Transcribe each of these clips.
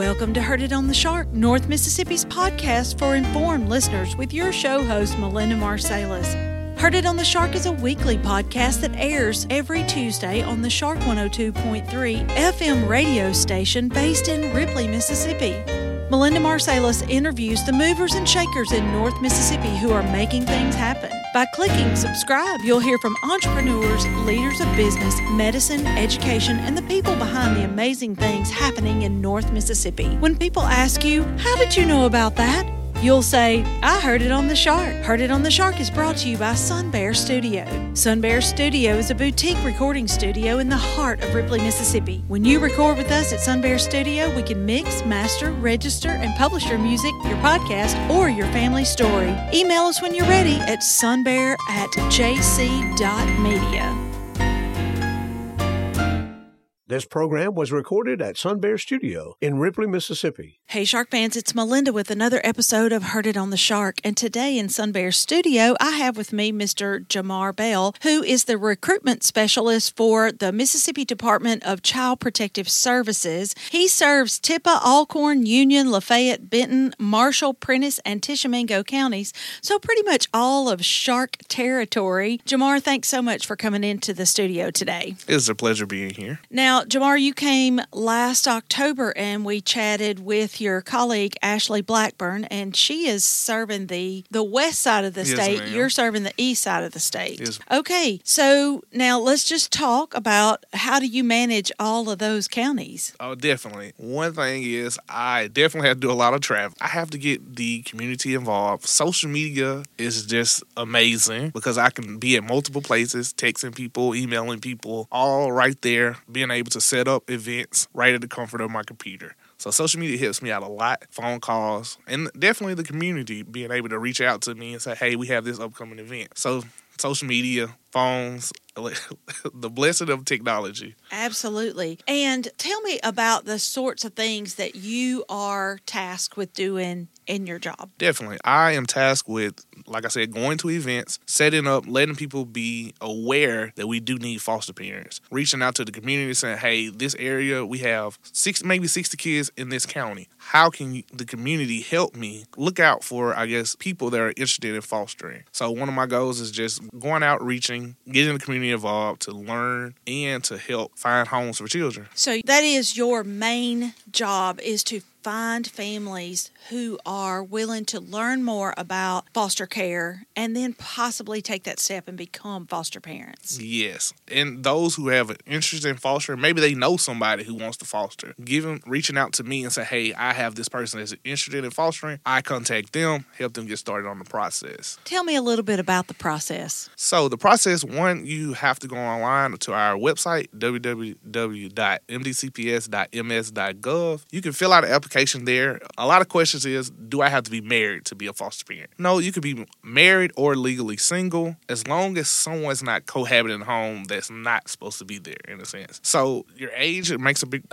Welcome to Heard It on the Shark, North Mississippi's podcast for informed listeners with your show host, Melinda Marsalis. Heard It on the Shark is a weekly podcast that airs every Tuesday on the Shark 102.3 FM radio station based in Ripley, Mississippi. Melinda Marsalis interviews the movers and shakers in North Mississippi who are making things happen. By clicking subscribe, you'll hear from entrepreneurs, leaders of business, medicine, education, and the people behind the amazing things happening in North Mississippi. When people ask you, How did you know about that? You'll say, I heard it on the Shark. Heard It on the Shark is brought to you by Sun Bear Studio. Sun Bear Studio is a boutique recording studio in the heart of Ripley, Mississippi. When you record with us at Sun Bear Studio, we can mix, master, register, and publish your music, your podcast, or your family story. Email us when you're ready at sunbear at jc.media. This program was recorded at Sun Bear Studio in Ripley, Mississippi. Hey, Shark fans, it's Melinda with another episode of Heard It on the Shark. And today in Sun Bear Studio, I have with me Mr. Jamar Bell, who is the recruitment specialist for the Mississippi Department of Child Protective Services. He serves Tippah, Alcorn, Union, Lafayette, Benton, Marshall, Prentiss, and Tishomingo counties. So, pretty much all of Shark territory. Jamar, thanks so much for coming into the studio today. It's a pleasure being here. Now, Jamar, you came last October and we chatted with your colleague Ashley Blackburn, and she is serving the the west side of the Yes, state. ma'am. You're serving the east side of the state. Yes. Okay, so now let's just talk about how do you manage all of those counties? Oh, definitely. One thing is, I definitely have to do a lot of travel. I have to get the community involved. Social media is just amazing because I can be at multiple places, texting people, emailing people, all right there, being able to set up events right at the comfort of my computer. So social media helps me out a lot. Phone calls and definitely the community being able to reach out to me and say, "Hey, we have this upcoming event." So social media, phones, the blessing of technology. Absolutely. And tell me about the sorts of things that you are tasked with doing in your job. Definitely. I am tasked with, like I said, going to events, setting up, letting people be aware that we do need foster parents, reaching out to the community saying, hey, this area, we have six, maybe 60 kids in this county. How can the community help me look out for, I guess, people that are interested in fostering? So, one of my goals is just going out, reaching, getting the community involved to learn and to help find homes for children. So that is your main job is to find families who are willing to learn more about foster care and then possibly take that step and become foster parents. Yes, and those who have an interest in fostering, maybe they know somebody who wants to foster. Give them reaching out to me and say, "Hey, I have this person that's interested in fostering." I contact them, help them get started on the process. Tell me a little bit about the process. So the process one, you have to go online to our website www.mdcps.ms.gov. You can fill out an application there. A lot of questions is, do I have to be married to be a foster parent? No, you could be married or legally single as long as someone's not cohabiting home that's not supposed to be there in a sense. So your age it makes a big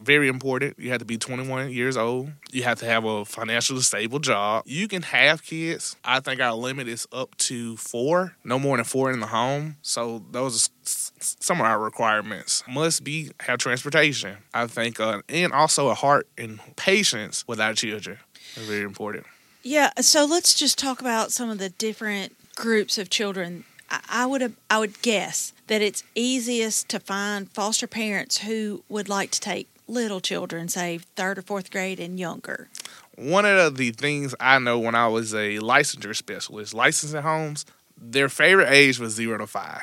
very important. You have to be 21 years old. You have to have a financially stable job. You can have kids. I think our limit is up to four, no more than four in the home. So those some of our requirements. Must be have transportation. I think, uh, and also a heart and patience with our children. Are very important. Yeah, so let's just talk about some of the different groups of children. I- I would I would guess that it's easiest to find foster parents who would like to take little children, say third or fourth grade and younger. One of the things I know when I was a licensure specialist, licensing homes, their favorite age was zero to five.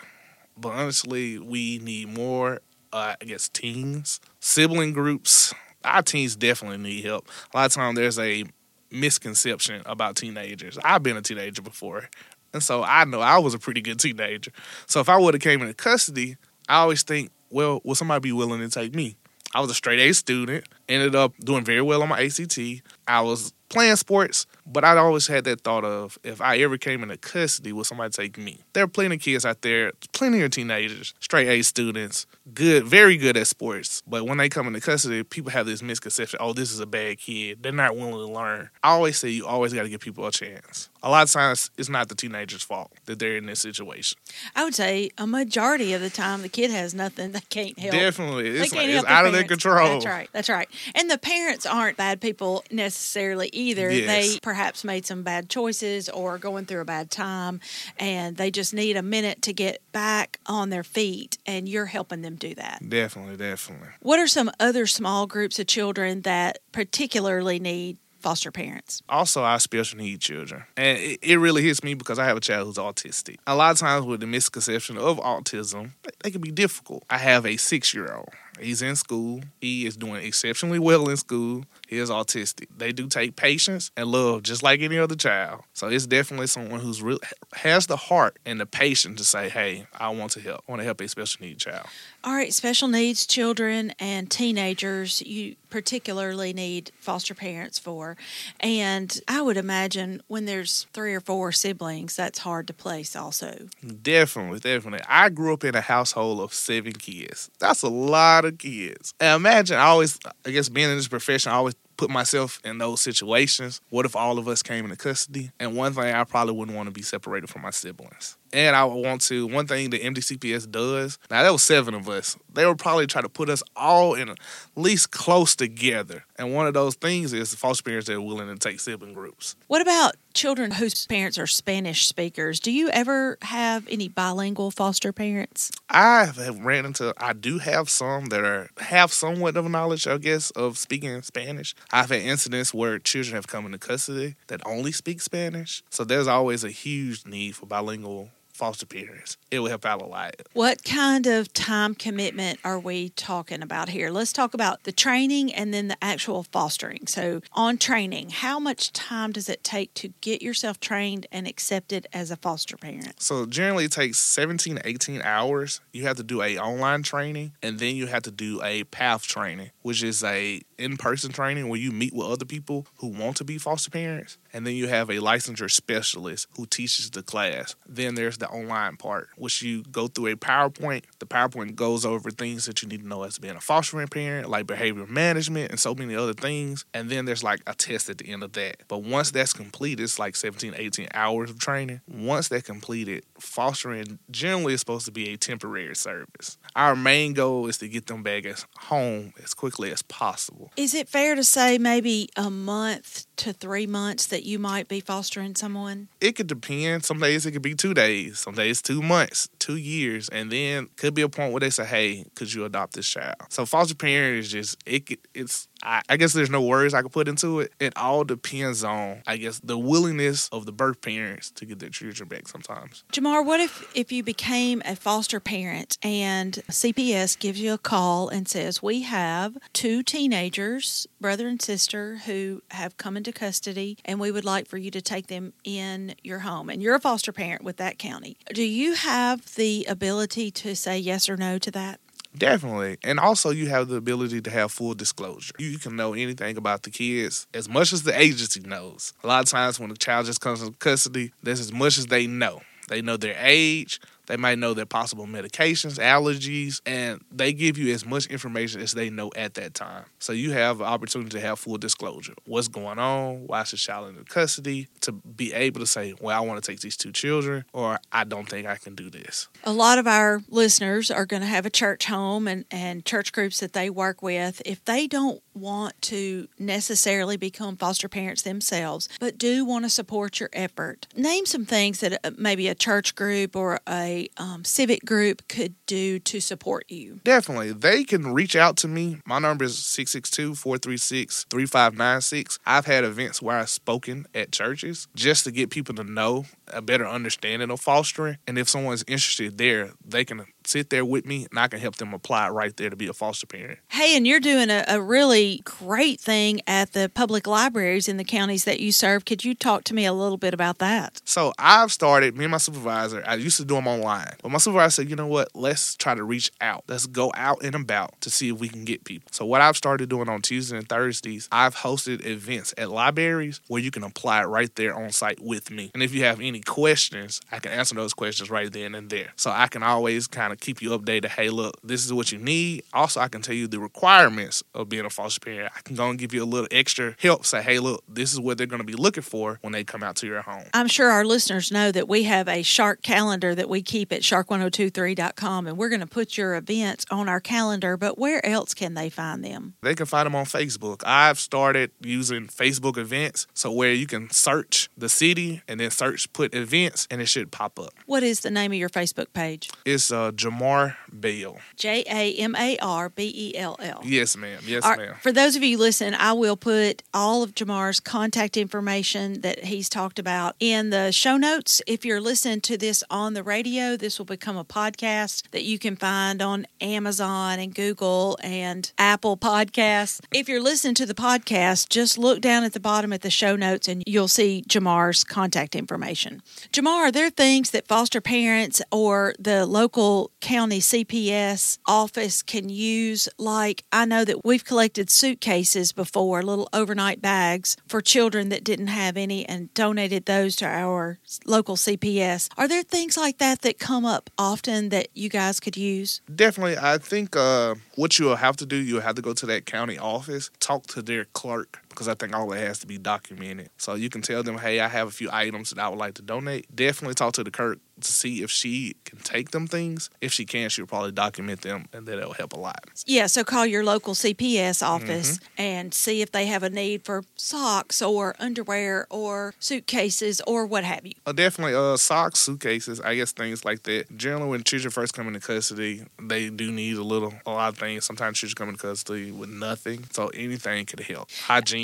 But honestly, we need more, uh, I guess, teens, sibling groups. Our teens definitely need help. A lot of times there's a misconception about teenagers. I've been a teenager before. And so I know I was a pretty good teenager. So if I would have came into custody, I always think, well, will somebody be willing to take me? I was a straight A student, ended up doing very well on my ACT. I was playing sports, But I always had that thought of if I ever came into custody, will somebody take me? There are plenty of kids out there, plenty of teenagers, straight A students, good, very good at sports. But when they come into custody, people have this misconception: oh, this is a bad kid. They're not willing to learn. I always say you always got to give people a chance. A lot of times, it's not the teenager's fault that they're in this situation. I would say a majority of the time, the kid has nothing they can't help. Definitely, They it's, can't like, help it's out of their control. That's right. That's right. And the parents aren't bad people necessarily either. Yes. They perhaps made some bad choices or going through a bad time, and they just need a minute to get back on their feet, and you're helping them do that. Definitely, definitely. What are some other small groups of children that particularly need foster parents? also our special need children. And it, it really hits me because I have a child who's autistic. A lot of times with the misconception of autism, they can be difficult. I have a six year old. He's in school. He is doing exceptionally well in school. He is autistic. They do take patience and love just like any other child. So it's definitely someone who's real has the heart and the patience to say, "Hey, I want to help. I want to help a special needs child." All right, special needs children and teenagers, you particularly need foster parents for. And I would imagine when there's three or four siblings, that's hard to place also. Definitely, definitely. I grew up in a household of seven kids. That's a lot kids. And imagine, I always, I guess, being in this profession, I always put myself in those situations. What if all of us came into custody? And one thing, I probably wouldn't want to be separated from my siblings. And I want to, one thing the MDCPS does, now there was seven of us, they would probably try to put us all in at least close together. And one of those things is the foster parents that are willing to take sibling groups. What about children whose parents are Spanish speakers? Do you ever have any bilingual foster parents? I have ran into. I do have some that are have somewhat of a knowledge, I guess, of speaking Spanish. I've had incidents where children have come into custody that only speak Spanish. So there's always a huge need for bilingual foster parents. It will help out a lot. What kind of time commitment are we talking about here? Let's talk about the training and then the actual fostering. So, on training, how much time does it take to get yourself trained and accepted as a foster parent? So generally it takes 17 to 18 hours. You have to do a online training and then you have to do a path training, which is a in-person training where you meet with other people who want to be foster parents. And then you have a licensure specialist who teaches the class. Then there's the online part, which you go through a PowerPoint. The PowerPoint goes over things that you need to know as being a foster parent, like behavior management and so many other things. And then there's like a test at the end of that. But once that's complete, it's like 17, 18 hours of training. Once that's completed, fostering generally is supposed to be a temporary service. Our main goal is to get them back as home as quickly as possible. Is it fair to say maybe a month to three months that you might be fostering someone? It could depend. Some days it could be two days, some days two months, two years, and then could be a point where they say, "Hey, could you adopt this child?" So foster parent is just it. It's I, I guess there's no words I could put into it. It all depends on I guess the willingness of the birth parents to get their children back. Sometimes. Jamar, what if if you became a foster parent and CPS gives you a call and says we have two teenagers, brother and sister, who have come into custody, and we would like for you to take them in your home, and you're a foster parent with that county. Do you have the ability to say yes or no to that? Definitely. And also, you have the ability to have full disclosure. You can know anything about the kids as much as the agency knows. A lot of times, when a child just comes into custody, that's as much as they know. They know their age, they might know their possible medications, allergies, and they give you as much information as they know at that time. So you have an opportunity to have full disclosure. What's going on? Why is the child in custody? To be able to say, well, I want to take these two children, or I don't think I can do this. A lot of our listeners are going to have a church home and, and church groups that they work with. If they don't want to necessarily become foster parents themselves, but do want to support your effort, name some things that uh, maybe a church group or a um, civic group could do to support you. Definitely. They can reach out to me. My number is 662 436 3596. I've had events where I've spoken at churches just to get people to know a better understanding of fostering. And if someone's interested there, they can sit there with me and I can help them apply right there to be a foster parent. Hey, and you're doing a, a really great thing at the public libraries in the counties that you serve. Could you talk to me a little bit about that? So I've started, me and my supervisor, I used to do them online. But my supervisor said, you know what, let's try to reach out. Let's go out and about to see if we can get people. So what I've started doing on Tuesdays and Thursdays, I've hosted events at libraries where you can apply right there on site with me. And if you have any questions, I can answer those questions right then and there. So I can always kind of keep you updated. Hey, look, this is what you need. Also, I can tell you the requirements of being a foster parent. I can go and give you a little extra help. Say, hey, look, this is what they're going to be looking for when they come out to your home. I'm sure our listeners know that we have a Shark calendar that we keep at shark1023.com, and we're going to put your events on our calendar. But where else can they find them? They can find them on Facebook. I've started using Facebook events, so where you can search the city and then search put events, and it should pop up. What is the name of your Facebook page? It's uh, Jamar Bell. J A M A R B E L L. Yes, ma'am. Yes, right, ma'am. For those of you listen, I will put all of Jamar's contact information that he's talked about in the show notes. If you're listening to this on the radio, this will become a podcast that you can find on Amazon and Google and Apple Podcasts. If you're listening to the podcast, just look down at the bottom at the show notes and you'll see Jamar's contact information. Jamar, are there things that foster parents or the local county CPS office can use? Like, I know that we've collected suitcases before, little overnight bags for children that didn't have any, and donated those to our local CPS. Are there things like that that come up often that you guys could use? Definitely, I think uh, what you'll have to do, you'll have to go to that county office, talk to their clerk, because I think all it has to be documented. So you can tell them, hey, I have a few items that I would like to donate. Definitely talk to the Kirk to see if she can take them things. If she can, she'll probably document them, and that'll help a lot. Yeah, so call your local CPS office and see if they have a need for socks or underwear or suitcases or what have you. Uh, definitely, uh, socks, suitcases, I guess things like that. Generally, when children first come into custody, they do need a little, a lot of things. Sometimes children come into custody with nothing, so anything could help.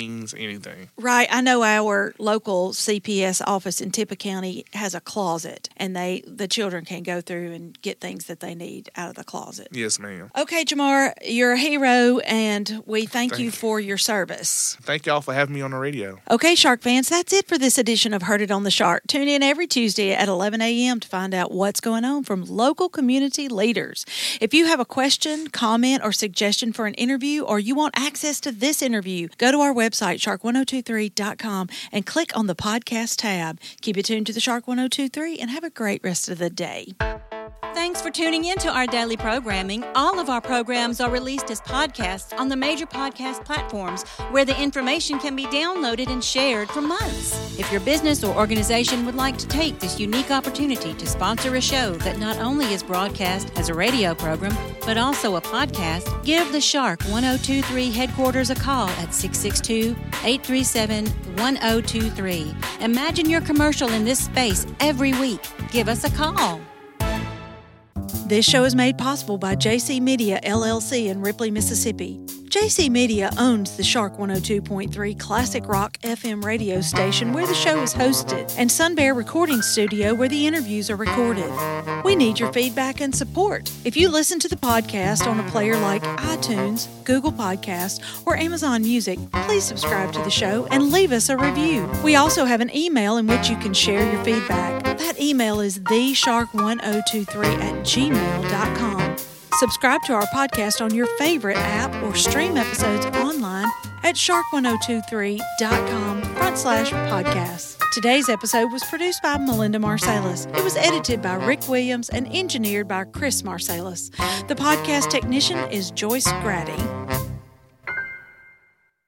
Hygienes, anything. Right. I know our local CPS office in Tippah County has a closet and they the children can go through and get things that they need out of the closet. Yes, ma'am. Okay, Jamar, you're a hero and we thank, Thank you you. for your service. Thank y'all for having me on the radio. Okay, Shark fans, that's it for this edition of Heard It on the Shark. Tune in every Tuesday at 11 a.m. to find out what's going on from local community leaders. If you have a question, comment, or suggestion for an interview, or you want access to this interview, go to our website, shark1023.com, and click on the podcast tab. Keep it tuned to the Shark 1023 and have a great rest of the day. Thanks for tuning in to our daily programming. All of our programs are released as podcasts on the major podcast platforms where the information can be downloaded and shared for months. If your business or organization would like to take this unique opportunity to sponsor a show that not only is broadcast as a radio program, but also a podcast, give the Shark 1023 headquarters a call at 662 837 1023. Imagine your commercial in this space every week. Give us a call. This show is made possible by JC Media LLC in Ripley, Mississippi. JC Media owns the Shark 102.3 Classic Rock FM radio station where the show is hosted, and Sun Bear Recording Studio where the interviews are recorded. We need your feedback and support. If you listen to the podcast on a player like iTunes, Google Podcast, or Amazon Music, please subscribe to the show and leave us a review. We also have an email in which you can share your feedback. That email is theshark1023 at gmail.com. Subscribe to our podcast on your favorite app or stream episodes online at shark1023.com front slash podcasts. Today's episode was produced by Melinda Marsalis. It was edited by Rick Williams and engineered by Chris Marsalis. The podcast technician is Joyce Grady.